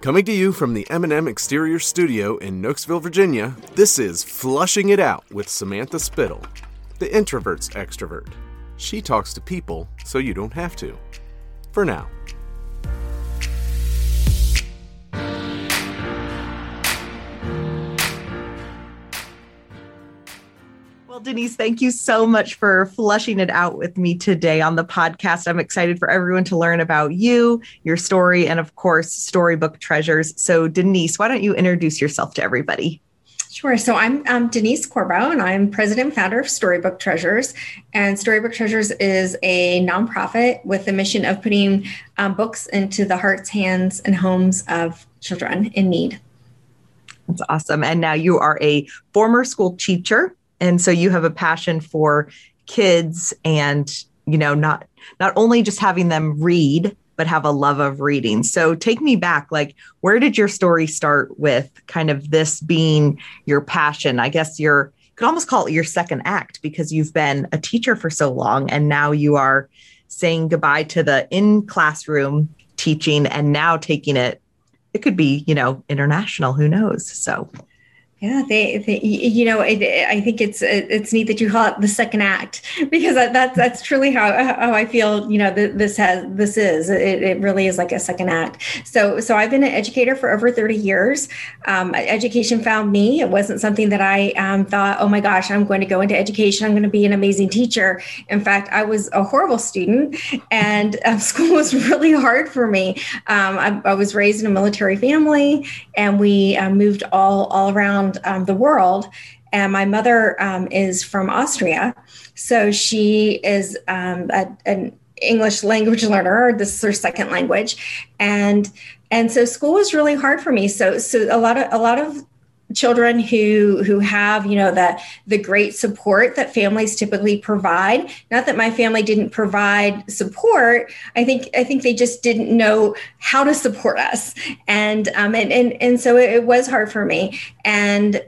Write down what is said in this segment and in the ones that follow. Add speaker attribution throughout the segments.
Speaker 1: Coming to you from the M&M Exterior Studio in Nokesville, Virginia, this is Flushing It Out with Samantha Spittle, the introvert's extrovert. She talks to people so you don't have to. For now.
Speaker 2: Well, Denise, thank you so much for flushing it out with me today on the podcast. I'm excited for everyone to learn about you, your story, and of course, Storybook Treasures. So, Denise, why don't you introduce yourself to everybody?
Speaker 3: Sure. So I'm um, Denise Corbo, and I'm president and founder of Storybook Treasures. And Storybook Treasures is a nonprofit with the mission of putting um, books into the hearts, hands, and homes of children in need.
Speaker 2: That's awesome. And now you are a former school teacher and so you have a passion for kids and you know not not only just having them read but have a love of reading. So take me back like where did your story start with kind of this being your passion? I guess you're you could almost call it your second act because you've been a teacher for so long and now you are saying goodbye to the in classroom teaching and now taking it it could be you know international who knows? So
Speaker 3: yeah, they, they you know, it, I think it's it's neat that you call it the second act because that's that's truly how how I feel. You know, this has this is it, it really is like a second act. So so I've been an educator for over thirty years. Um, education found me. It wasn't something that I um, thought, oh my gosh, I'm going to go into education. I'm going to be an amazing teacher. In fact, I was a horrible student, and um, school was really hard for me. Um, I, I, was raised in a military family, and we uh, moved all all around around um, the world. And my mother um, is from Austria. So she is um, a, an English language learner, this is her second language. And and so school was really hard for me. So so a lot of a lot of children who who have you know the the great support that families typically provide. Not that my family didn't provide support. I think i think they just didn't know how to support us. And um and and, and so it, was hard for me. And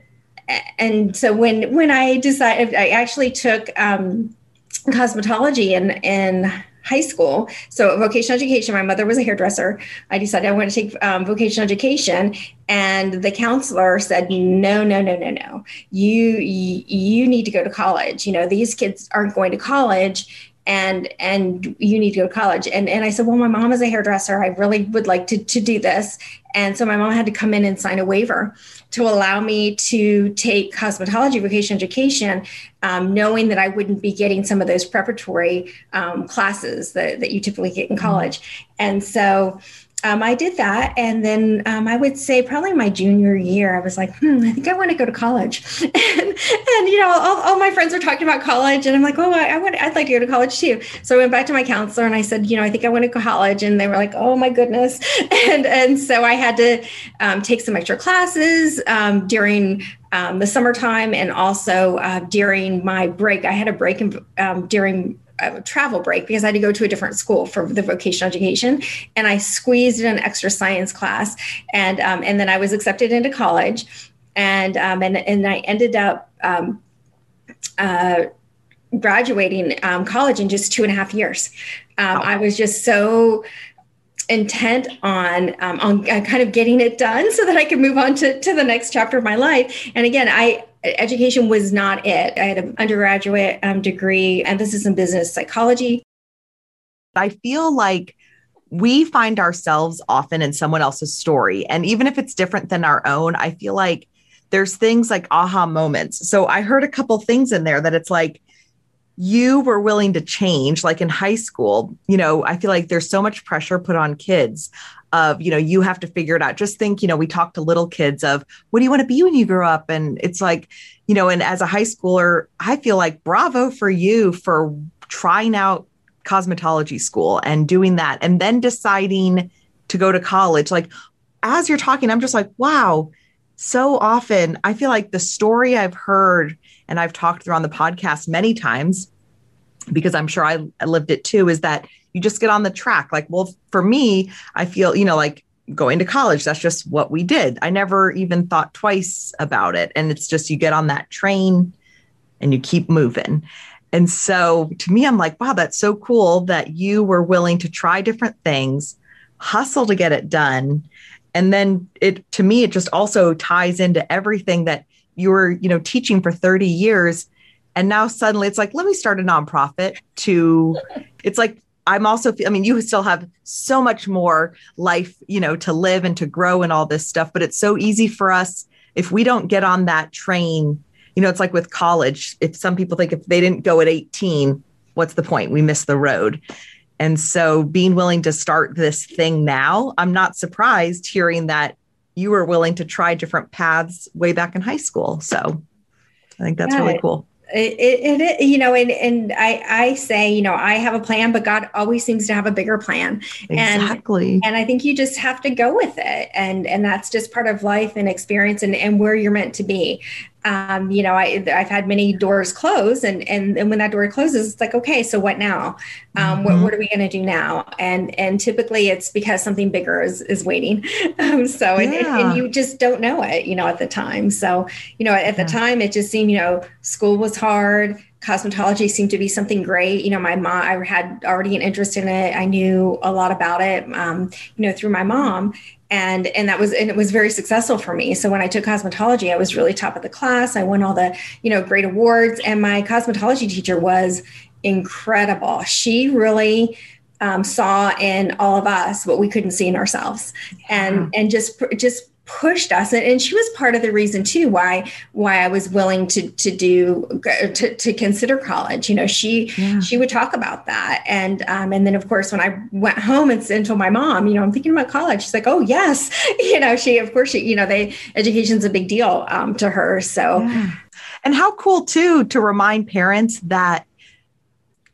Speaker 3: and so when when i decided i actually took um cosmetology and in high school. So vocational education, my mother was a hairdresser. I decided I want to take um, vocational education and the counselor said, no, no, no, no, no, you, you, you need to go to college. You know, these kids aren't going to college and and you need to go to college and and I said well my mom is a hairdresser I really would like to to do this and so my mom had to come in and sign a waiver to allow me to take cosmetology vocational education, um, knowing that I wouldn't be getting some of those preparatory um, classes that, that you typically get in mm-hmm. college. And so um, I did that. And then um, I would say probably my junior year, I was like, hmm, I think I want to go to college. and, and, you know, all, all, my friends were talking about college. And I'm like, oh, I, I would, I'd like to go to college too. So I went back to my counselor and I said, you know, I think I want to go to college. And they were like, oh my goodness. And, and so I had to um, take some extra classes um, during um, the summertime and also uh, during my break. I had a break in, um, during a travel break because I had to go to a different school for the vocational education, and I squeezed in an extra science class, and um, and then I was accepted into college, and um, and and I ended up um, uh, graduating um, college in just two and a half years. Um, I was just so intent on um, on uh, kind of getting it done so that I could move on to, to the next chapter of my life. And again, I education was not it. I had an undergraduate um, degree, emphasis in business psychology.
Speaker 2: I feel like we find ourselves often in someone else's story. And even if it's different than our own, I feel like there's things like aha moments. So I heard a couple things in there that it's like, you were willing to change like in high school you know i feel like there's so much pressure put on kids of you know you have to figure it out. Just think you know we talk to little kids of what do you want to be when you grow up? And it's like you know and as a high schooler i feel like bravo for you for trying out cosmetology school and doing that and then deciding to go to college. Like as you're talking i'm just like wow. So often i feel like the story i've heard and i've talked through on the podcast many times because I'm sure I, lived it too, is that you just get on the track. Like, well, for me, I feel, you know, like going to college, that's just what we did. I never even thought twice about it. And it's just you get on that train and you keep moving. And so to me, I'm like, wow, that's so cool that you were willing to try different things, hustle to get it done. and then it to me it just also ties into everything that you were you know teaching for 30 years and now suddenly it's like let me start a nonprofit to it's like i'm also i mean you still have so much more life you know to live and to grow and all this stuff but it's so easy for us if we don't get on that train you know it's like with college if some people think if they didn't go at 18 what's the point? We miss the road. And so being willing to start this thing now i'm not surprised hearing that you were willing to try different paths way back in high school. So i think that's yeah, really cool
Speaker 3: it, it, you know and, and i i say you know i have a plan but god always seems to have a bigger plan.
Speaker 2: Exactly.
Speaker 3: and, and i think you just have to go with it. And and that's just part of life and experience and, and where you're meant to be um, you know, I, I've had many doors close and, and, and when that door closes, it's like, okay, so what now? Um, mm-hmm. what, what, are we going to do now? And, and typically it's because something bigger is, is waiting. Um, so, yeah. and, and, you just don't know it, you know, at the time. So, you know, at the time it just seemed, you know, school was hard cosmetology seemed to be something great. You know, my mom, I had already an interest in it. I knew a lot about it, um, you know, through my mom and and that was and it was very successful for me. So when i took cosmetology i was really top of the class. I won all the you know great awards. And my cosmetology teacher was incredible. She really um, saw in all of us what we couldn't see in ourselves. And and just just pushed us and she was part of the reason too why why I was willing to to do to, to consider college you know she yeah. she would talk about that and um, and then of course when I went home and, and told my mom you know I'm thinking about college she's like oh yes you know she of course she you know they education's a big deal um, to her so yeah.
Speaker 2: and how cool too to remind parents that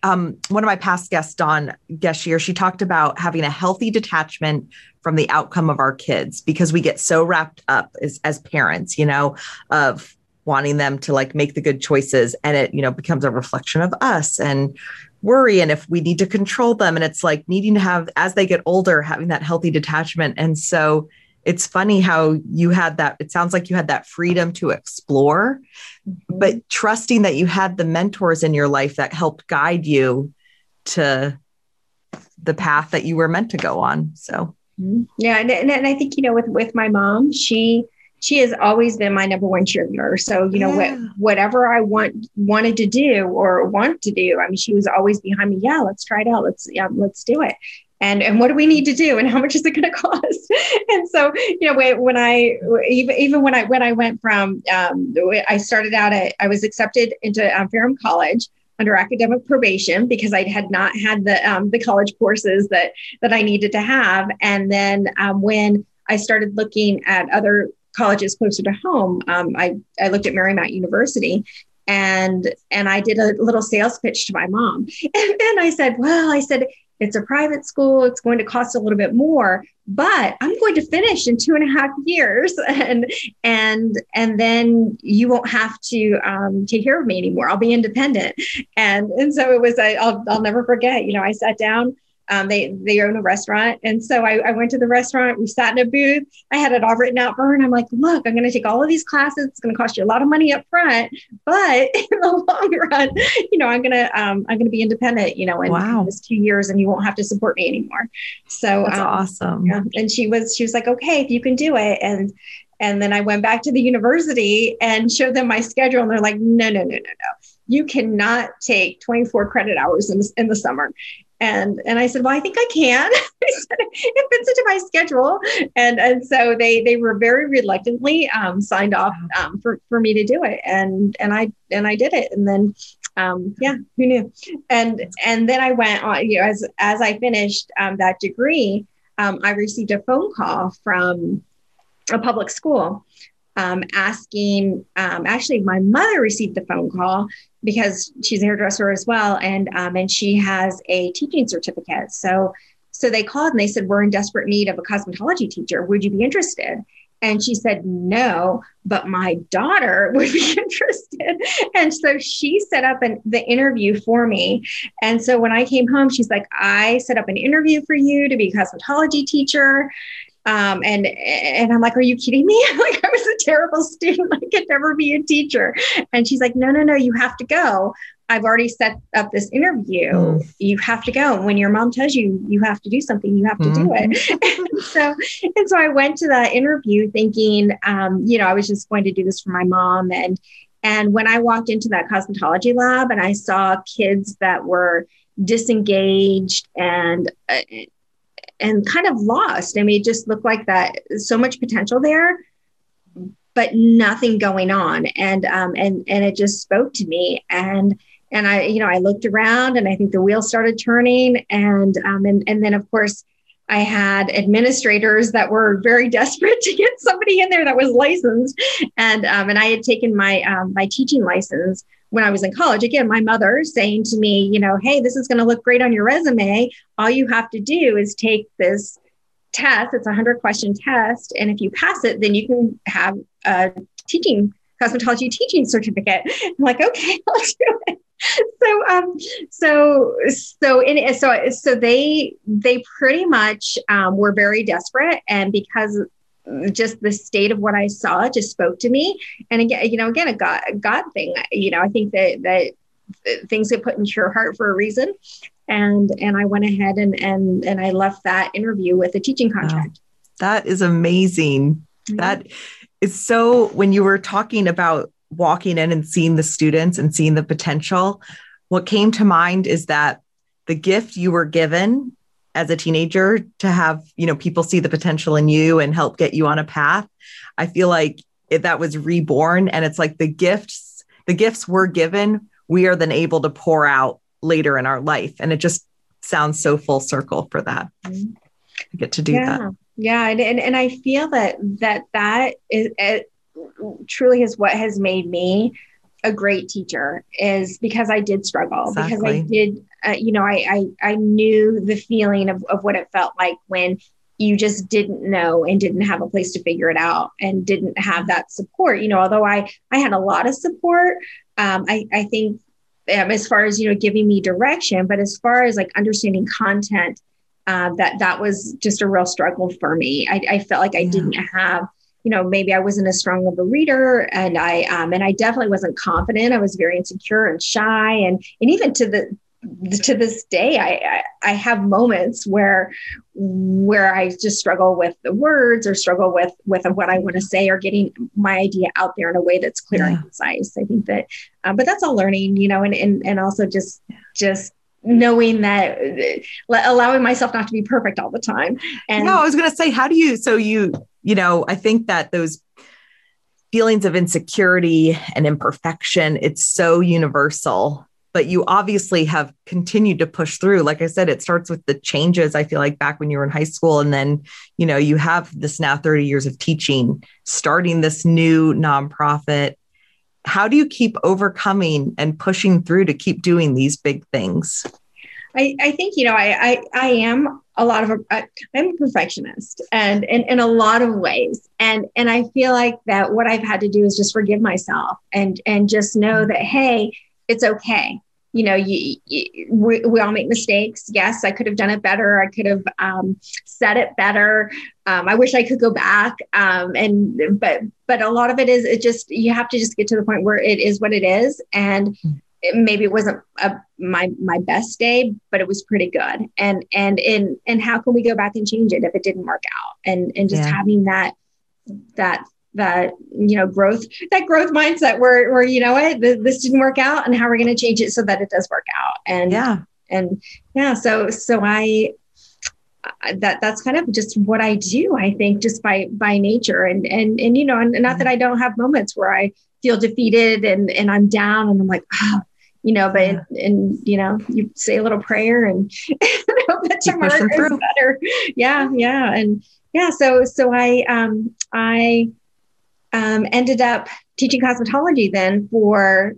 Speaker 2: um, one of my past guests, Dawn Geshier, she talked about having a healthy detachment from the outcome of our kids because we get so wrapped up as, as parents, you know, of wanting them to like make the good choices and it, you know, becomes a reflection of us and worry and if we need to control them. And it's like needing to have, as they get older, having that healthy detachment. And so it's funny how you had that, it sounds like you had that freedom to explore, but trusting that you had the mentors in your life that helped guide you to the path that you were meant to go on. So
Speaker 3: Mm-hmm. Yeah, and, and, and I think you know with with my mom, she she has always been my number one cheerleader. So you know yeah. what whatever I want wanted to do or want to do, I mean, she was always behind me. Yeah, let's try it out. Let's yeah, let's do it. And and what do we need to do? And how much is it going to cost? and so you know when, I even even when I when I went from um, I started out at I was accepted into um, Ferrum College under academic probation because I had not had the um, the college courses that that I needed to have. And then um, when I started looking at other colleges closer to home, um, I I looked at Marymount University. And and I did a little sales pitch to my mom, and then I said, "Well, I said it's a private school. It's going to cost a little bit more, but I'm going to finish in two and a half years, and and and then you won't have to um, take care of me anymore. I'll be independent." And and so it was. I'll I'll never forget. You know, I sat down um, they they own a restaurant, and so I, I, went to the restaurant. We sat in a booth. I had it all written out for her, and I'm like, "Look, I'm going to take all of these classes. It's going to cost you a lot of money up front, but in the long run, you know, I'm gonna um, I'm gonna be independent. You know, in, wow. this two years, and you won't have to support me anymore." So
Speaker 2: that's um, awesome.
Speaker 3: Yeah. And she was she was like, "Okay, if you can do it," and and then I went back to the university and showed them my schedule, and they're like, "No, no, no, no, no." you cannot take 24 credit hours in the, in the summer and and I said, well, I think I can. it fits into my schedule, and and so they they were very reluctantly um, signed off um, for for me to do it, and and I and I did it, and then um, yeah, who knew? And and then I went on. You know, as as I finished um, that degree, um, I received a phone call from a public school um, asking. Um, actually, my mother received the phone call because she's a hairdresser as well, and um, and she has a teaching certificate. So so they called and they said we're in desperate need of a cosmetology teacher. Would you be interested? And she said, no, but my daughter would be interested. And so she set up an, the interview for me. And so when I came home, she's like, I set up an interview for you to be a cosmetology teacher. Um, and and I'm like, are you kidding me? like I was a terrible student. I could never be a teacher. And she's like, no, no, no, you have to go. I've already set up this interview. Mm. You have to go. And When your mom tells you you have to do something, you have to mm-hmm. do it. Mm-hmm. and so, and so I went to that interview thinking, um, you know, I was just going to do this for my mom. And and when I walked into that cosmetology lab and I saw kids that were disengaged and uh, and kind of lost. I mean, it just looked like that so much potential there, but nothing going on. And um, and and it just spoke to me. And and I, you know, I looked around and I think the wheel started turning. And um, and and then of course I had administrators that were very desperate to get somebody in there that was licensed, and um, and I had taken my um, my teaching license when I was in college. Again, my mother saying to me, you know, hey, this is going to look great on your resume. All you have to do is take this test. It's a hundred question test, and if you pass it, then you can have a teaching cosmetology teaching certificate. I'm like, okay, I'll do it. so um so so in so so they they pretty much um, were very desperate and because just the state of what I saw just spoke to me and again you know again a God God thing you know I think that that things get put into your heart for a reason and and I went ahead and and and I left that interview with a teaching contract. Wow.
Speaker 2: That is amazing. Mm-hmm. That is so when you were talking about walking in and seeing the students and seeing the potential, what came to mind is that the gift you were given as a teenager to have, you know, people see the potential in you and help get you on a path. I feel like it, that was reborn and it's like the gifts, the gifts were given, we are then able to pour out later in our life. And it just sounds so full circle for that. Mm-hmm. I get to do
Speaker 3: yeah.
Speaker 2: that.
Speaker 3: Yeah. And, and, and I feel that, that, that is, it, truly is what has made me a great teacher is because I did struggle exactly. because I did, uh, you know, I, I, I knew the feeling of, of what it felt like when you just didn't know and didn't have a place to figure it out and didn't have that support, you know, although I, I had a lot of support, um, I, I think um, as far as, you know, giving me direction, but as far as like understanding content, uh, that, that was just a real struggle for me. I, I felt like I yeah. didn't have you know maybe i wasn't as strong of a reader and i um, and i definitely wasn't confident. I was very insecure and shy. And and even to the to this day I, I, I have moments where where i just struggle with the words or struggle with with what i want to say or getting my idea out there in a way that's clear yeah. and concise. I think that um, but that's all learning you know and and, and also just just knowing that allowing myself not to be perfect all the time.
Speaker 2: And no i was going to say how do you so you you know, I think that those feelings of insecurity and imperfection, it's so universal. But you obviously have continued to push through. Like I said, it starts with the changes. I feel like back when you were in high school, and then, you know, you have this now 30 years of teaching, starting this new nonprofit. How do you keep overcoming and pushing through to keep doing these big things?
Speaker 3: I, I think you know I, I I am a lot of I, am a perfectionist and in a lot of ways. And and I feel like that what I've had to do is just forgive myself and and just know that hey it's okay. You know you, you we, we all make mistakes. Yes I could have done it better. I could have um, said it better. Um, I wish I could go back. Um, and but but a lot of it is it just you have to just get to the point where it is what it is. And it, maybe it wasn't a, my my best day but it was pretty good and and in and how can we go back and change it if it didn't work out and and just yeah. having that that that you know growth that growth mindset where where you know what this didn't work out and how we're going to change it so that it does work out and
Speaker 2: yeah
Speaker 3: and yeah so so i that that's kind of just what I do. I think just by by nature, and and and you know, and not that I don't have moments where I feel defeated and and I'm down, and I'm like, oh, you know, but yeah. and you know, you say a little prayer and hope that tomorrow is better. Yeah, yeah, and yeah. So so I um I um ended up teaching cosmetology then for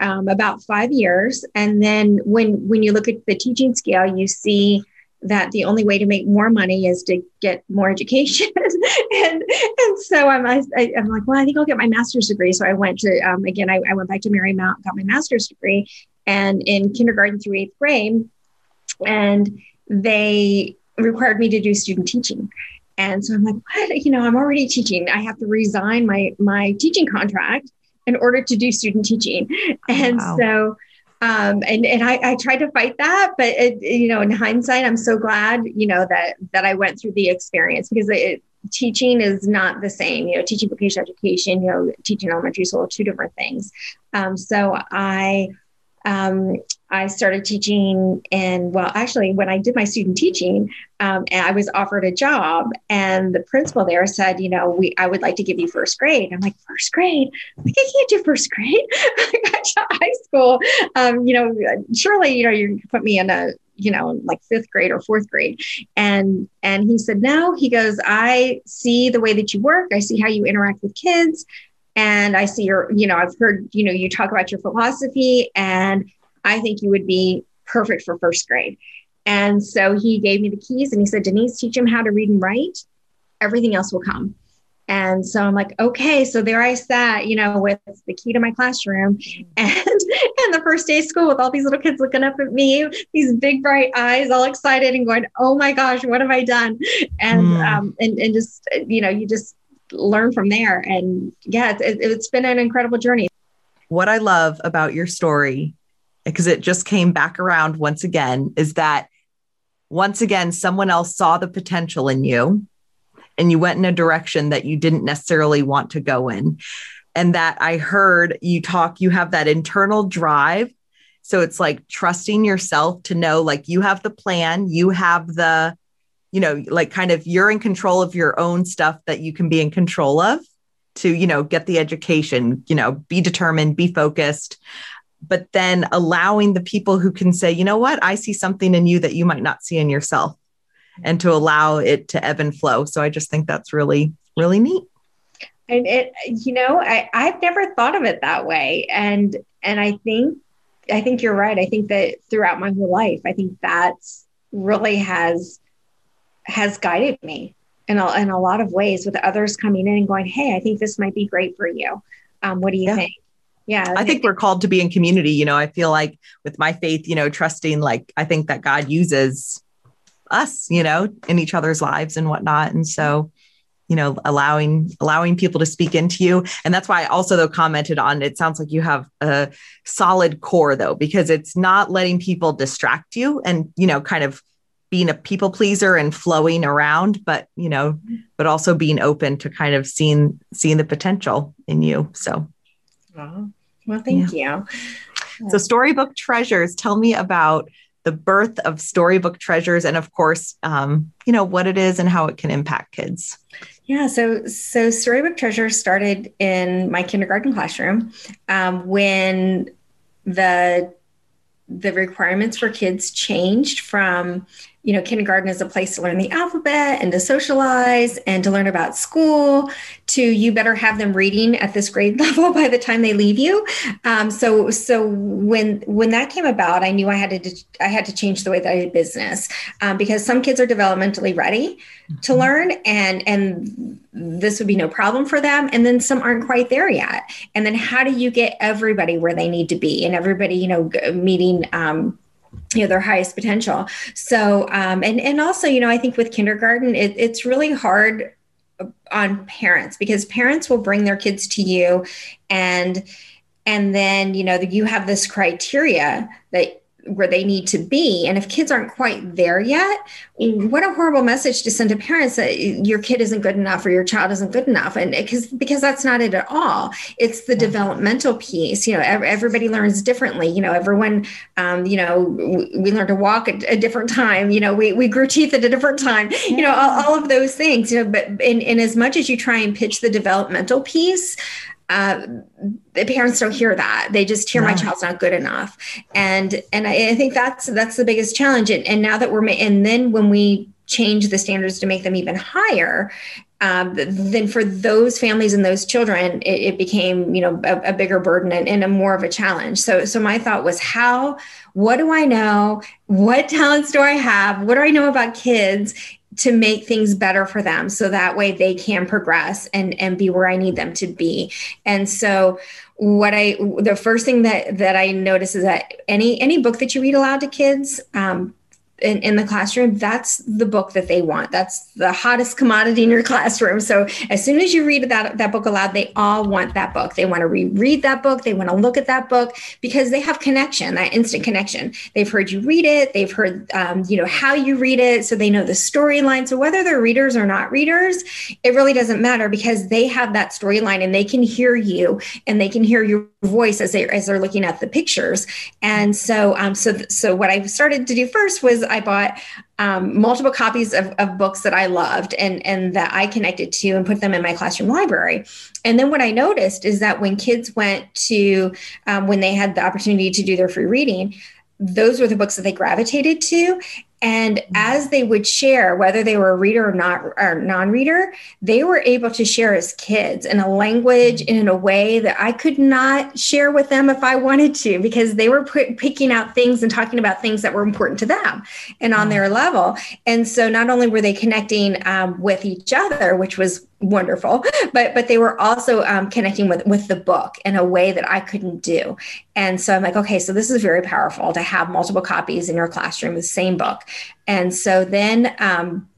Speaker 3: um, about five years, and then when when you look at the teaching scale, you see that the only way to make more money is to get more education. and, and so I'm, I, am like, well, I think I'll get my master's degree. So I went to, um, again, I, I, went back to Marymount, got my master's degree and in kindergarten through eighth grade. And they required me to do student teaching. And so I'm like, what? You know, I'm already teaching. I have to resign my, my teaching contract in order to do student teaching. And wow. so Um, and and I, I tried to fight that, but it, you know, in hindsight, I'm so glad, you know, that that I went through the experience because it, teaching is not the same. You know, teaching vocational education, you know, teaching elementary school, two different things. Um, so I um, I started teaching, and well, actually, when I did my student teaching, um, I was offered a job, and the principal there said, you know, we I would like to give you first grade. I'm like, first grade? Like, I can't do first grade. I got to high school. Um, you know, surely, you know, you put me in a you know like fifth grade or fourth grade and and he said no he goes i see the way that you work i see how you interact with kids and I see your, you know, I've heard, you know, you talk about your philosophy, and I think you would be perfect for first grade. And so he gave me the keys and he said, Denise, teach him how to read and write. Everything else will come. And so I'm like, okay. So there I sat, you know, with the key to my classroom and and the first day of school with all these little kids looking up at me, these big bright eyes, all excited and going, oh my gosh, what have I done? And mm. um and, and just, you know, you just learn from there. And yeah, it, it's been an incredible journey.
Speaker 2: What I love about your story, because it just came back around once again, is that once again, someone else saw the potential in you and you went in a direction that you didn't necessarily want to go in. And that I heard you talk, you have that internal drive. So it's like trusting yourself to know, like, you have the plan, you have the you know, like kind of you're in control of your own stuff that you can be in control of to, you know, get the education, you know, be determined, be focused, but then allowing the people who can say, you know what, I see something in you that you might not see in yourself and to allow it to ebb and flow. So I just think that's really, really neat.
Speaker 3: And it, you know, I, I've never thought of it that way. And, and I think, I think you're right. I think that throughout my whole life, I think that's really has has guided me in a, in a lot of ways with others coming in and going, Hey, I think this might be great for you. Um, what do you yeah. think?
Speaker 2: Yeah. I think we're called to be in community. You know, I feel like with my faith, you know, trusting, like, I think that God uses us, you know, in each other's lives and whatnot. And so, you know, allowing, allowing people to speak into you. And that's why I also though commented on, it sounds like you have a solid core though, because it's not letting people distract you and, you know, kind of being a people pleaser and flowing around but you know but also being open to kind of seeing seeing the potential in you so.
Speaker 3: Well, well thank yeah.
Speaker 2: you. So storybook treasures tell me about the birth of storybook treasures and of course um, you know what it is and how it can impact kids.
Speaker 3: Yeah, so so Storybook Treasures started in my kindergarten classroom um, when the the requirements for kids changed from you know, kindergarten is a place to learn the alphabet and to socialize and to learn about school. To you better have them reading at this grade level by the time they leave you. Um, so, so when when that came about, I knew I had to I had to change the way that I did business um, because some kids are developmentally ready to mm-hmm. learn, and and this would be no problem for them, and then some aren't quite there yet. And then how do you get everybody where they need to be, and everybody, you know, meeting. Um, you know their highest potential. So um, and and also you know i think with kindergarten it, it's really hard on parents because parents will bring their kids to you and and then you know you have this criteria that where they need to be. And if kids aren't quite there yet, what a horrible message to send to parents that your kid isn't good enough or your child isn't good enough. And because because that's not it at all. It's the developmental piece. You know, everybody learns differently. You know, everyone, um, you know, we learn to walk at a different time. You know, we, we grew teeth at a different time. You know, all, all of those things. You know, but in, in as much as you try and pitch the developmental piece, uh, the parents don't hear that. They just hear no. my child's not good enough. And and I, I, think that's that's the biggest challenge. And, and now that we're and then when we change the standards to make them even higher um, then for those families and those children it, it became you know a, a bigger burden and, and, a more of a challenge. So so my thought was how what do i know? What talents do i have? What do i know about kids to make things better for them so that way they can progress and and be where i need them to be. And so what i the first thing that that i notice is that any any book that you read aloud to kids um, in, in the classroom, that's the book that they want. That's the hottest commodity in your classroom. So as soon as you read that, that book aloud, they all want that book. They want to reread that book. They want to look at that book because they have connection, that instant connection. They've heard you read it. They've heard, um, you know, how you read it. So they know the storyline. So whether they're readers or not readers, it really doesn't matter because they have that storyline and they can hear you and they can hear your voice as they as they're looking at the pictures. And so, um, so so what I started to do first was I bought um, multiple copies of, of books that I loved and and that I connected to and put them in my classroom library. And then what I noticed is that when kids went to um, when they had the opportunity to do their free reading, those were the books that they gravitated to and mm-hmm. as they would share, whether they were a reader or not or non-reader, they were able to share as kids in a language and in a way that I could not share with them if I wanted to, because they were p- picking out things and talking about things that were important to them and on mm-hmm. their level. And so not only were they connecting um, with each other, which was wonderful but but they were also um, connecting with with the book in a way that i couldn't do. And so i'm like okay so this is very powerful to have multiple copies in your classroom the same book. And so then um,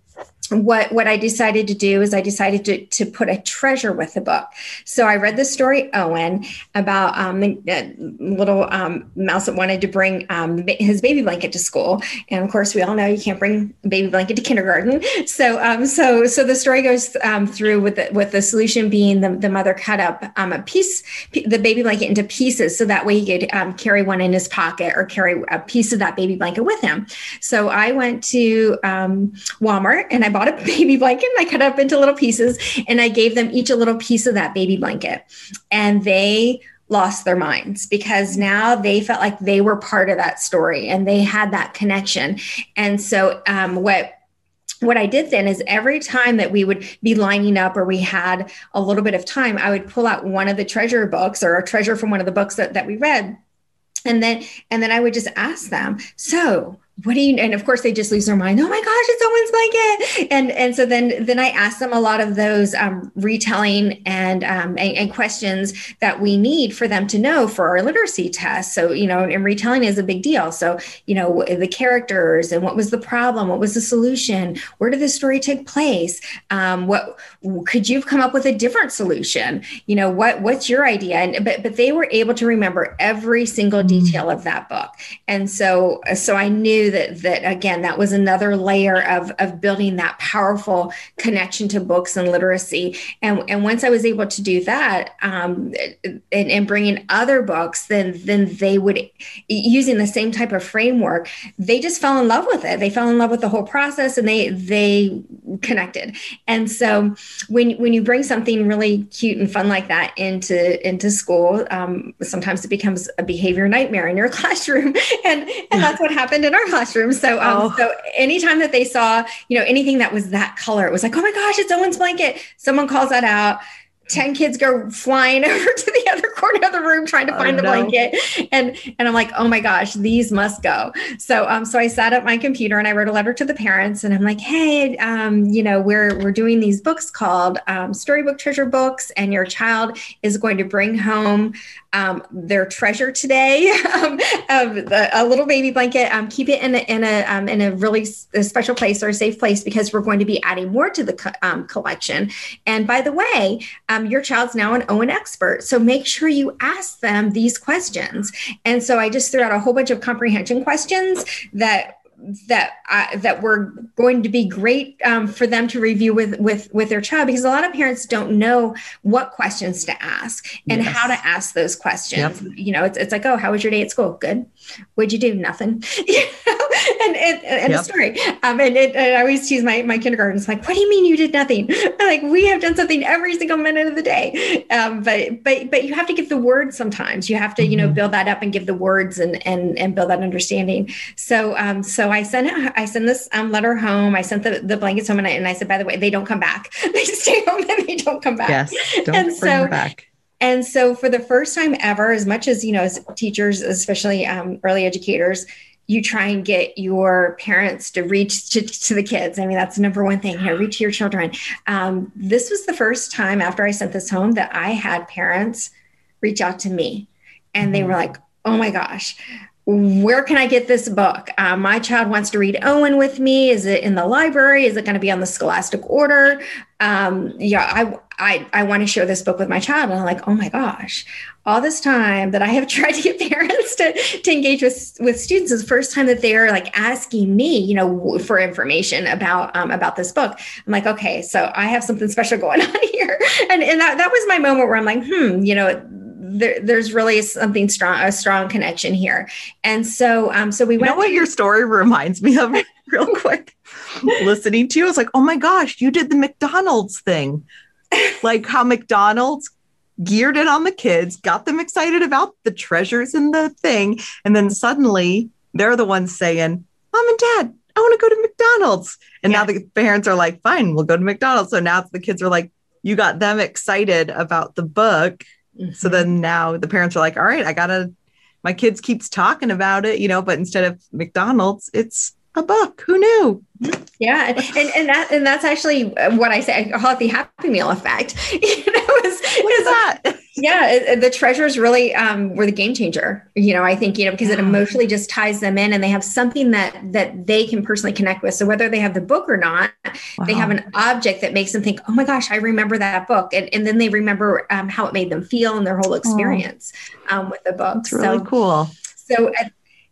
Speaker 3: what what I decided to do is I decided to, to put a treasure with the book. So I read the story Owen about um, a little um, mouse that wanted to bring um, his baby blanket to school, and of course we all know you can't bring a baby blanket to kindergarten. So um, so so the story goes um, through with the, with the solution being the, the mother cut up um, a piece the baby blanket into pieces so that way he could carry one in his pocket or carry a piece of that baby blanket with him. So I went to Walmart and I bought a baby blanket and I cut it up into little pieces and I gave them each a little piece of that baby blanket. And they lost their minds because now they felt like they were part of that story and they had that connection. And so, um, what what I did then is every time that we would be lining up or we had a little bit of time, I would pull out one of the treasure books or a treasure from one of the books that, that we read. And then and then I would just ask them, so what do you and of course they just lose their mind. Oh my gosh it's Owen's blanket. And and so then then i ask them a lot of those um, retelling and, um, and, and questions that we need for them to know for our literacy test. So you know and retelling is a big deal. So you know the characters and what was the problem? What was the solution? Where did the story take place? Um, what could you have come up with a different solution? You know what what's your idea? And but but they were able to remember every single mm-hmm. detail of that book. And so so i knew that that again that was another layer of of building that powerful connection to books and literacy. And and once i was able to do that um, and, and bringing other books then then they would using the same type of framework they just fell in love with it. They fell in love with the whole process and they they connected. And so when when you bring something really cute and fun like that into into school um, sometimes it becomes a behavior nightmare in your classroom. And and that's what happened in our classroom. So, um, oh. so anytime that they saw, you know, anything that was that color, it was like, oh my gosh, it's Owen's blanket. Someone calls that out. 10 kids go flying over to the other corner of the room trying to oh, find the no. blanket and and i'm like oh my gosh these must go so um so i sat at my computer and i wrote a letter to the parents and i'm like hey um you know we're we're doing these books called um, storybook treasure books and your child is going to bring home um, their treasure today um, of the, a little baby blanket. Um, keep it in a, in a, um, in a really special place or a safe place because we're going to be adding more to the co- um, collection. And by the way, um, your child's now an Owen expert. So make sure you ask them these questions. And so I just threw out a whole bunch of comprehension questions that that I, that were going to be great um, for them to review with with with their child because a lot of parents don't know what questions to ask and yes. how to ask those questions. Yep. You know, it's, it's like, oh, how was your day at school? Good. What'd you do? Nothing. and and, and yep. a story. Um, and, it, and I always tease my my kindergartens like, what do you mean you did nothing? I'm like we have done something every single minute of the day. Um, but but but you have to give the words sometimes. You have to you know mm-hmm. build that up and give the words and and and build that understanding. So um so I sent it, I sent this um, letter home. I sent the, the blankets home and I, and I said, by the way, they don't come back. they stay home and they don't come back.
Speaker 2: Yes. Don't and bring so, back.
Speaker 3: And so for the first time ever, as much as, you know, as teachers, especially um, early educators, you try and get your parents to reach to, to, the kids. I mean, that's the number one thing here, reach to your children. Um, this was the first time after I sent this home that I had parents reach out to me and they mm-hmm. were like, oh my gosh, where can I get this book? Uh, my child wants to read Owen with me. Is it in the library? Is it going to be on the Scholastic Order? Um, yeah, I, I, I want to share this book with my child. And I'm like, oh my gosh, all this time that I have tried to get parents to, to engage with, with students is the first time that they're like asking me, you know, for information about, um, about this book. I'm like, okay, so I have something special going on here. And, and that, that was my moment where I'm like, hmm, you know, there, there's really something strong, a strong connection here. And so, um, so we
Speaker 2: you
Speaker 3: went.
Speaker 2: know what your story reminds me of, real quick. Listening to you, I was like, oh my gosh, you did the McDonald's thing, like how McDonald's geared it on the kids, got them excited about the treasures in the thing, and then suddenly they're the ones saying, "Mom and Dad, I want to go to McDonald's." And yeah. now the parents are like, "Fine, we'll go to McDonald's." So now the kids are like, "You got them excited about the book." Mm-hmm. So then now the parents are like, all right, I gotta, my kids keeps talking about it, you know, but instead of McDonald's, it's a book. Who knew?
Speaker 3: Yeah, and and that and that's actually what I say. I call it the Happy Meal effect. You know, is,
Speaker 2: what is that?
Speaker 3: yeah the treasures really um, were the game changer you know i think you know because it emotionally just ties them in and they have something that that they can personally connect with so whether they have the book or not wow. they have an object that makes them think oh my gosh i remember that book and, and then they remember um, how it made them feel and their whole experience oh. um, with the book
Speaker 2: That's really so, cool
Speaker 3: so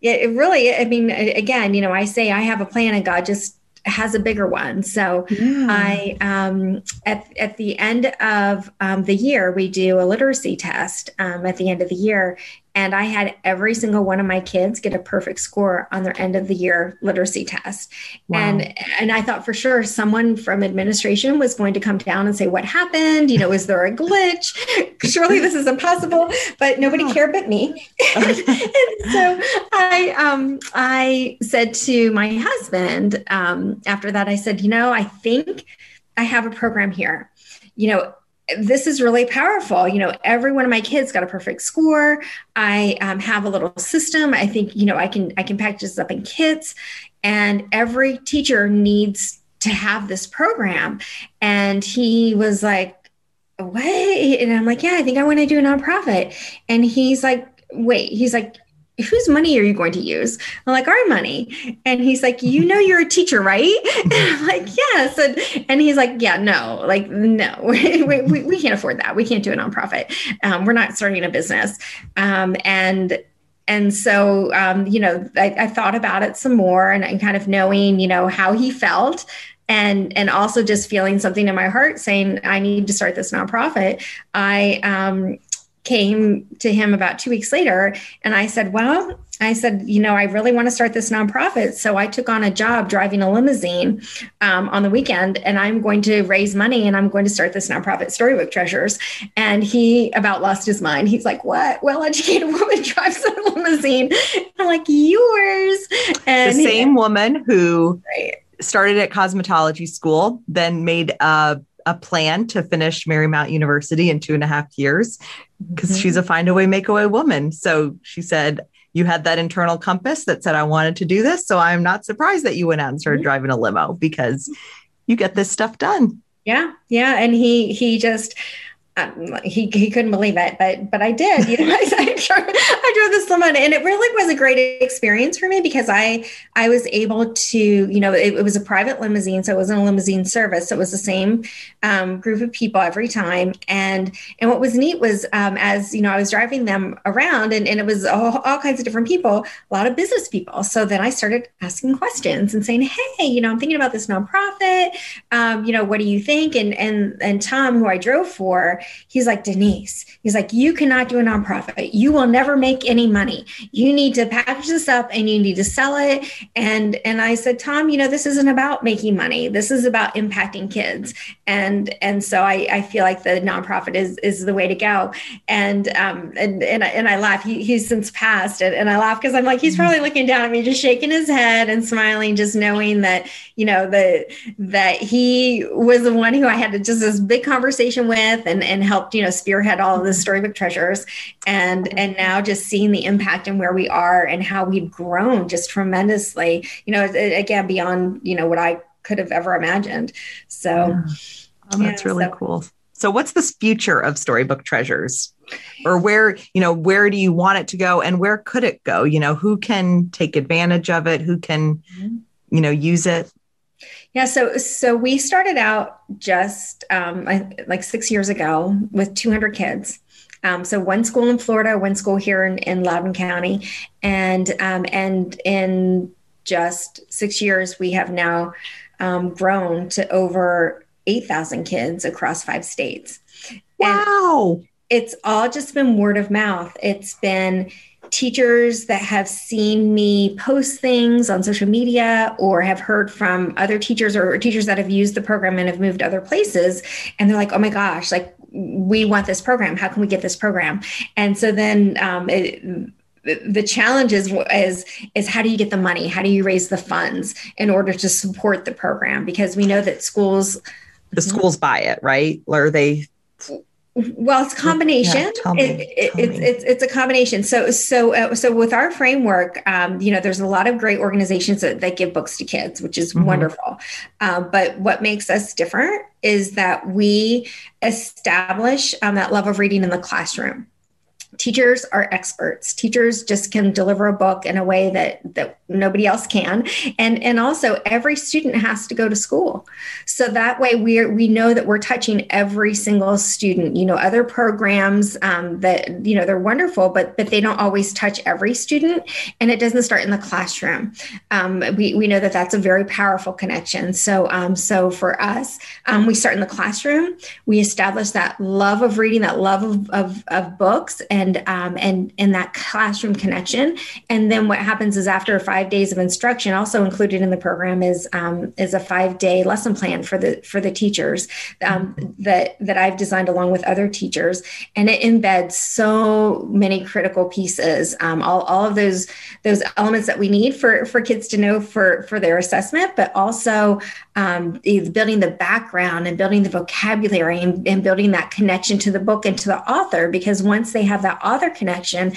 Speaker 3: it really i mean again you know i say i have a plan and god just has a bigger one. So yeah. I um, at at the end of um, the year we do a literacy test um, at the end of the year, and I had every single one of my kids get a perfect score on their end of the year literacy test. Wow. And and I thought for sure someone from administration was going to come down and say, What happened? You know, is there a glitch? Surely this is impossible. But nobody cared but me. and so I um I said to my husband, um, after that, I said, you know, I think I have a program here. You know, this is really powerful. You know, every one of my kids got a perfect score. I um, have a little system. I think you know I can I can package this up in kits, and every teacher needs to have this program. And he was like, "Wait," and I'm like, "Yeah, I think I want to do a nonprofit." And he's like, "Wait," he's like, whose money are you going to use? I'm like, our money. And he's like, you know, you're a teacher, right? And I'm like, yes. And, and he's like, yeah, no, like, no, we, we, we can't afford that. We can't do a nonprofit. Um, we're not starting a business. Um, and, and so, um, you know, I, I, thought about it some more and, and kind of knowing, you know, how he felt and and also just feeling something in my heart saying i need to start this nonprofit i um came to him about two weeks later and I said, Well, I said, you know, I really want to start this nonprofit. So I took on a job driving a limousine um, on the weekend, and I'm going to raise money and I'm going to start this nonprofit, Storybook Treasures. And he about lost his mind. He's like, What? Well educated woman drives a limousine. I'm like, Yours.
Speaker 2: And the same he, woman who right. started at cosmetology school, then made a a plan to finish Marymount University in two and a half years because mm-hmm. she's a find a way, make a way woman. So she said, You had that internal compass that said, I wanted to do this. So I'm not surprised that you went out and started mm-hmm. driving a limo because you get this stuff done.
Speaker 3: Yeah. Yeah. And he, he just, um, he, he couldn't believe it, but but I did. You know, I, I, drove, I drove this limo, and it really was a great experience for me because I I was able to, you know, it, it was a private limousine, so it wasn't a limousine service. So it was the same um, group of people every time, and and what was neat was um, as you know, I was driving them around, and, and it was all, all kinds of different people, a lot of business people. So then I started asking questions and saying, hey, you know, I'm thinking about this nonprofit. Um, you know, what do you think? And and and Tom, who I drove for he's like, Denise, he's like, you cannot do a nonprofit. You will never make any money. You need to package this up and you need to sell it. And and I said, Tom, you know, this isn't about making money. This is about impacting kids. And and so I, I feel like the nonprofit is is the way to go. And um and and I, and I laugh. He, he's since passed, and, and I laugh because I'm like, he's probably looking down at me, just shaking his head and smiling, just knowing that you know that that he was the one who I had to just this big conversation with and and helped you know spearhead all of the storybook treasures and and now just seeing the impact and where we are and how we've grown just tremendously you know again beyond you know what i could have ever imagined so
Speaker 2: yeah. oh, that's yeah, really so. cool So what's the future of Storybook Treasures? Or where, you know, where do you want it to go and where could it go? You know, who can take advantage of it? Who can, mm-hmm. you know, use it?
Speaker 3: Yeah, so so we started out just um, like six years ago with 200 kids. Um, so one school in Florida, one school here in, in Loudoun County, and um, and in just six years, we have now um, grown to over 8,000 kids across five states.
Speaker 2: Wow.
Speaker 3: And it's all just been word of mouth. It's been teachers that have seen me post things on social media or have heard from other teachers or teachers that have used the program and have moved other places and they're like oh my gosh like we want this program. How can we get this program? And so then um, it, the challenge is, is is how do you get the money? How do you raise the funds in order to support the program? Because we know that schools
Speaker 2: the schools buy it right? Or they
Speaker 3: well, it's a combination. Yeah, me, it, it, it's, it's it's a combination. So so uh, so with our framework, um, you know, there's a lot of great organizations that, that give books to kids, which is mm-hmm. wonderful. Um, but what makes us different is that we establish um, that love of reading in the classroom teachers are experts. Teachers just can deliver a book in a way that that nobody else can. And and also every student has to go to school. So that way we we know that we're touching every single student. You know other programs um, that you know they're wonderful but but they don't always touch every student and it doesn't start in the classroom. Um, we, we know that that's a very powerful connection. So um, so for us um, we start in the classroom. We establish that love of reading that love of, of, of books and and um, and and that classroom connection. And then what happens is after five days of instruction, also included in the program is um, is a five day lesson plan for the for the teachers um, that that I've designed along with other teachers, and it embeds so many critical pieces, um, all all of those those elements that we need for for kids to know for for their assessment, but also um, building the background and building the vocabulary and, and, building that connection to the book and to the author because once they have that author connection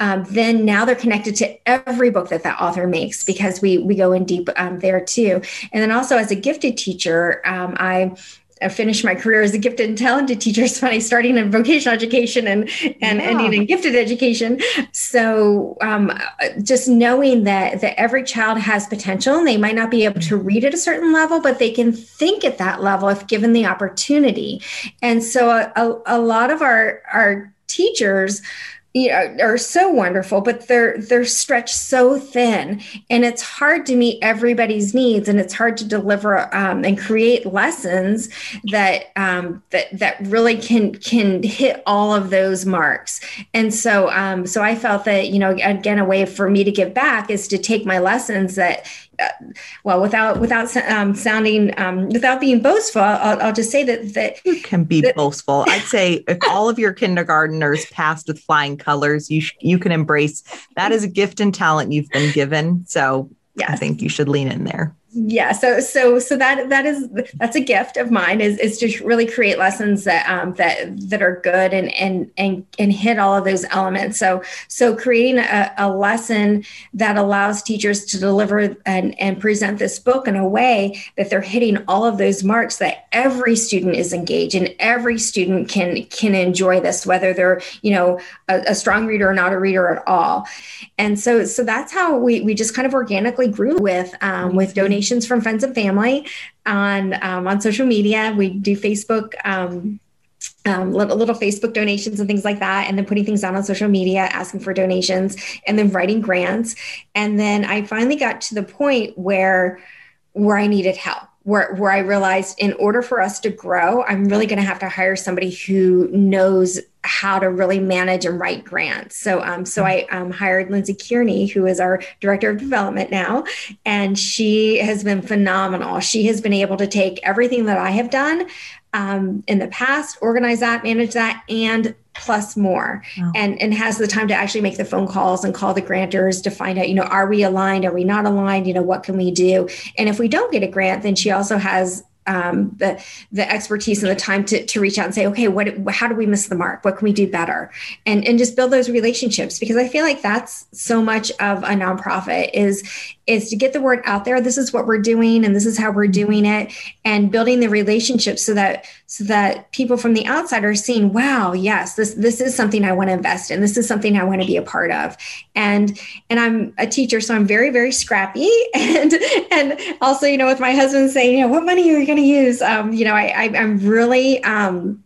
Speaker 3: um, then now they're connected to every book that that author makes because we we go in deep um, there too and then also as a gifted teacher um, i I finished my career as a gifted and talented teacher. It's funny starting in vocational education and and yeah. ending in gifted education. So um, just knowing that that every child has potential, and they might not be able to read at a certain level, but they can think at that level if given the opportunity. And so a, a, a lot of our our teachers you know, are so wonderful, but they're they're stretched so thin, and it's hard to meet everybody's needs, and it's hard to deliver um, and create lessons that um, that that really can can hit all of those marks. And so, um, so I felt that you know, again, a way for me to give back is to take my lessons that well, without without um, sounding um, without being boastful, I'll, I'll, just say that that
Speaker 2: you can be that, boastful. I'd say if all of your kindergarteners passed with flying colors, you sh- you can embrace that as a gift and talent you've been given. So yes. I think you should lean in there
Speaker 3: yeah so so so that that is that's a gift of mine is is to really create lessons that um that that are good and and and and hit all of those elements. So so creating a, a lesson that allows teachers to deliver and and present this book in a way that they're hitting all of those marks that every student is engaged and every student can can enjoy this whether they're you know a, a strong reader or not a reader at all. And so so that's how we we just kind of organically grew with um, with donations donations from friends and family on um, on social media. We do Facebook. Um, um, little, little Facebook donations and things like that, and then putting things out on social media, asking for donations, and then writing grants. And then I finally got to the point where where I needed help where, where I realized in order for us to grow, I'm really going to have to hire somebody who knows how to really manage and write grants. So, um, so I um, hired Lindsay Kearney, who is our director of development now, and she has been phenomenal. She has been able to take everything that I have done um, in the past, organize that, manage that, and plus more. Wow. and and has the time to actually make the phone calls and call the grantors to find out you know are we aligned? Are we not aligned? You know what can we do? And if we don't get a grant then she also has um, the the expertise and the time to, to reach out and say, okay, what how do we miss the mark? What can we do better? And and just build those relationships because I feel like that's so much of a nonprofit is is to get the word out there. This is what we're doing, and this is how we're doing it, and building the relationships so that so that people from the outside are seeing, wow, yes, this this is something I want to invest in. This is something I want to be a part of. And and I'm a teacher, so I'm very very scrappy, and and also you know with my husband saying, you know, what money are you going to use? Um, you know, I, I I'm really um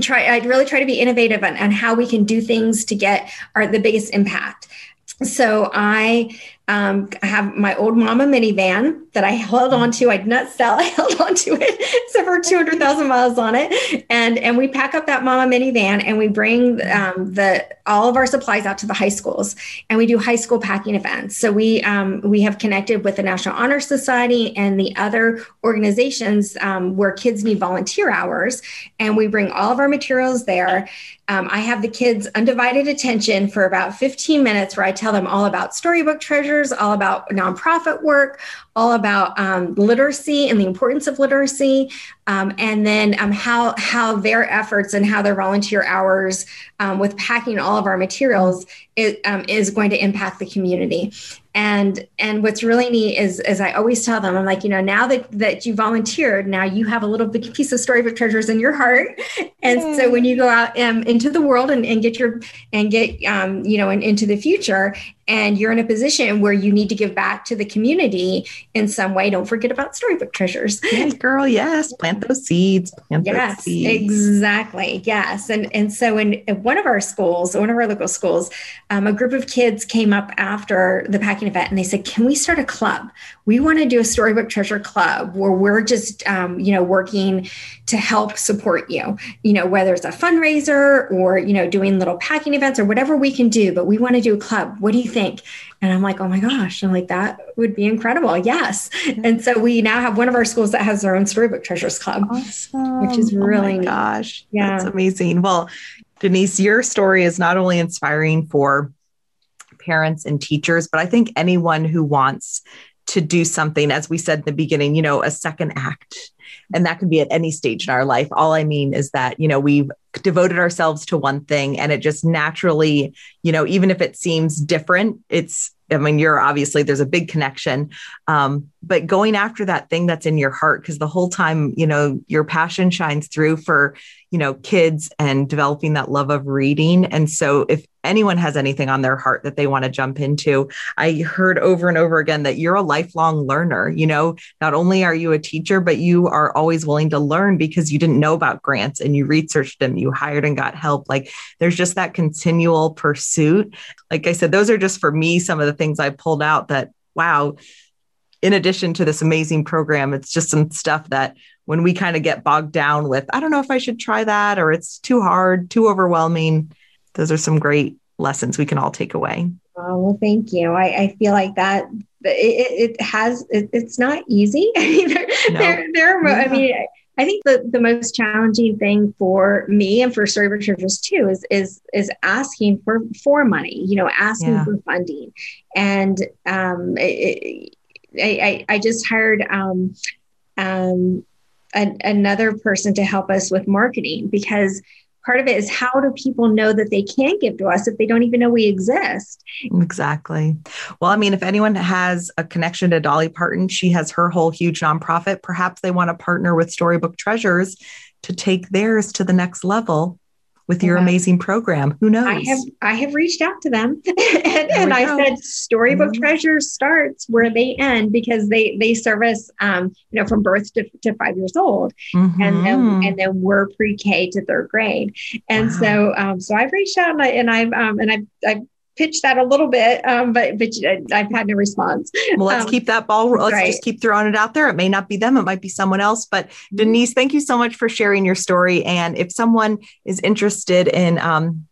Speaker 3: try i'd really try to be innovative on, on how we can do things to get our the biggest impact so i um, I have my old mama minivan that I held on to. I did not sell. I held on to it except for 200,000 miles on it. And, and we pack up that mama minivan and we bring um, the, all of our supplies out to the high schools and we do high school packing events. So we, um, we have connected with the National Honor Society and the other organizations um, where kids need volunteer hours. And we bring all of our materials there. Um, I have the kids' undivided attention for about 15 minutes where I tell them all about storybook treasures, all about nonprofit work, all about um, literacy and the importance of literacy, um, and then um, how how their efforts and how their volunteer hours um, with packing all of our materials it, um, is going to impact the community and and what's really neat is as i always tell them i'm like you know now that that you volunteered now you have a little big piece of storybook treasures in your heart and mm. so when you go out um, into the world and, and get your and get um, you know and into the future and you're in a position where you need to give back to the community in some way. Don't forget about storybook treasures.
Speaker 2: Yes girl yes. Plant those seeds plant
Speaker 3: yes
Speaker 2: those seeds.
Speaker 3: exactly. Yes. And and so in, in, one of our schools one of our local schools um, a group of kids came up after the packing event and they said can we start a club? We want to do a storybook treasure club where we're just um, you know working to help support you. You know whether it's a fundraiser or you know doing little packing events or whatever we can do but we want to do a club. What do you think and i'm like oh my gosh i'm like that would be incredible yes and so we now have one of our schools that has their own storybook treasures club awesome. which is oh really
Speaker 2: oh gosh yeah that's amazing well denise your story is not only inspiring for parents and teachers but i think anyone who wants to do something, as we said in the beginning, you know, a second act. And that can be at any stage in our life. All I mean is that, you know, we've devoted ourselves to one thing and it just naturally, you know, even if it seems different, it's, I mean, you're obviously there's a big connection, um, but going after that thing that's in your heart, because the whole time, you know, your passion shines through for, you know, kids and developing that love of reading. And so if anyone has anything on their heart that they want to jump into. I heard over and over again that you're a lifelong learner. You know, not only are you a teacher, but you are always willing to learn because you didn't know about grants and you researched them, you hired and got help. Like there's just that continual pursuit. Like I said, those are just for me some of the things I pulled out that, wow, in addition to this amazing program, it's just some stuff that when we kind of get bogged down with, I don't know if I should try that or it's too hard, too overwhelming those are some great lessons we can all take away.
Speaker 3: Oh, well, thank you. I, I feel like that it, it has, it, it's not easy. there, no. there, there, yeah. I mean, I think the, the most challenging thing for me and for Storybook Treasures too is is is asking for for money, you know, asking yeah. for funding. And um, it, I, I, I just hired um, um, a, another person to help us with marketing because part of it is how do people know that they can give to us if they don't even know we exist?
Speaker 2: Exactly. Well i mean if anyone has a connection to dolly parton she has her whole huge nonprofit. Perhaps they want to partner with storybook treasures to take theirs to the next level with your yeah. amazing program. Who knows?
Speaker 3: I have I have reached out to them and, and I said storybook mm-hmm. treasures starts where they end because they they service um, you know from birth to, to five years old mm-hmm. and then and then we're pre-K to third grade. And wow. so um, so I've reached out and I and I've um, and I've, I've pitched that a little bit, um, but but I've had no response.
Speaker 2: Well, let's um, keep that ball. Let's right. just keep throwing it out there. It may not be them. It might be someone else. But mm-hmm. Denise, thank you so much for sharing your story. And if someone is interested in, um,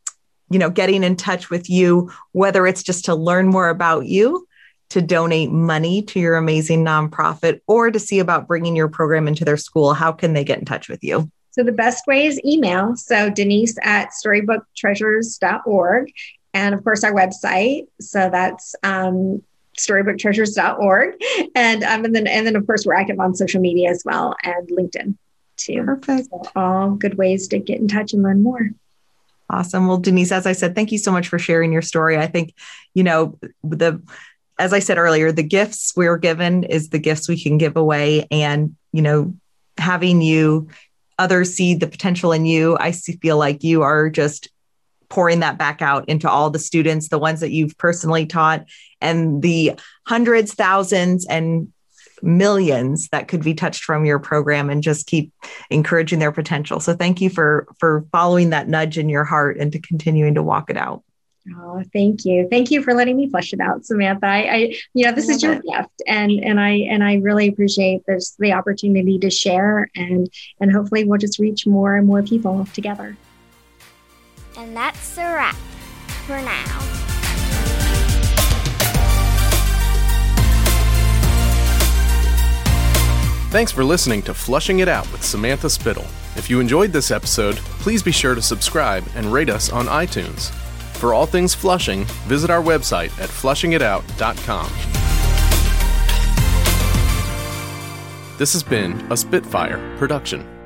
Speaker 2: you know, getting in touch with you, whether it's just to learn more about you, to donate money to your amazing nonprofit, or to see about bringing your program into their school, how can they get in touch with you?
Speaker 3: So the best way is email. So Denise at storybooktreasures.org and of course our website. So that's um, storybooktreasures.org. And, um, and then, and then of course we're active on social media as well and LinkedIn too.
Speaker 2: Perfect.
Speaker 3: So all good ways to get in touch and learn more.
Speaker 2: Awesome. Well, Denise, as I said, thank you so much for sharing your story. I think, you know, the, as I said earlier, the gifts we are given is the gifts we can give away. And, you know, having you, others see the potential in you, I feel like you are just pouring that back out into all the students, the ones that you've personally taught, and the hundreds, thousands, and millions that could be touched from your program and just keep encouraging their potential. So thank you for for following that nudge in your heart and to continuing to walk it out.
Speaker 3: Oh, thank you. Thank you for letting me flesh it out, Samantha. I, I you know, this is your it. gift and and I and I really appreciate this the opportunity to share and and hopefully we'll just reach more and more people together.
Speaker 4: And that's a wrap for now.
Speaker 1: Thanks for listening to Flushing It Out with Samantha Spittle. If you enjoyed this episode, please be sure to subscribe and rate us on iTunes. For all things flushing, visit our website at flushingitout.com. This has been a Spitfire production.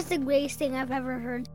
Speaker 4: Was the greatest thing I've ever heard.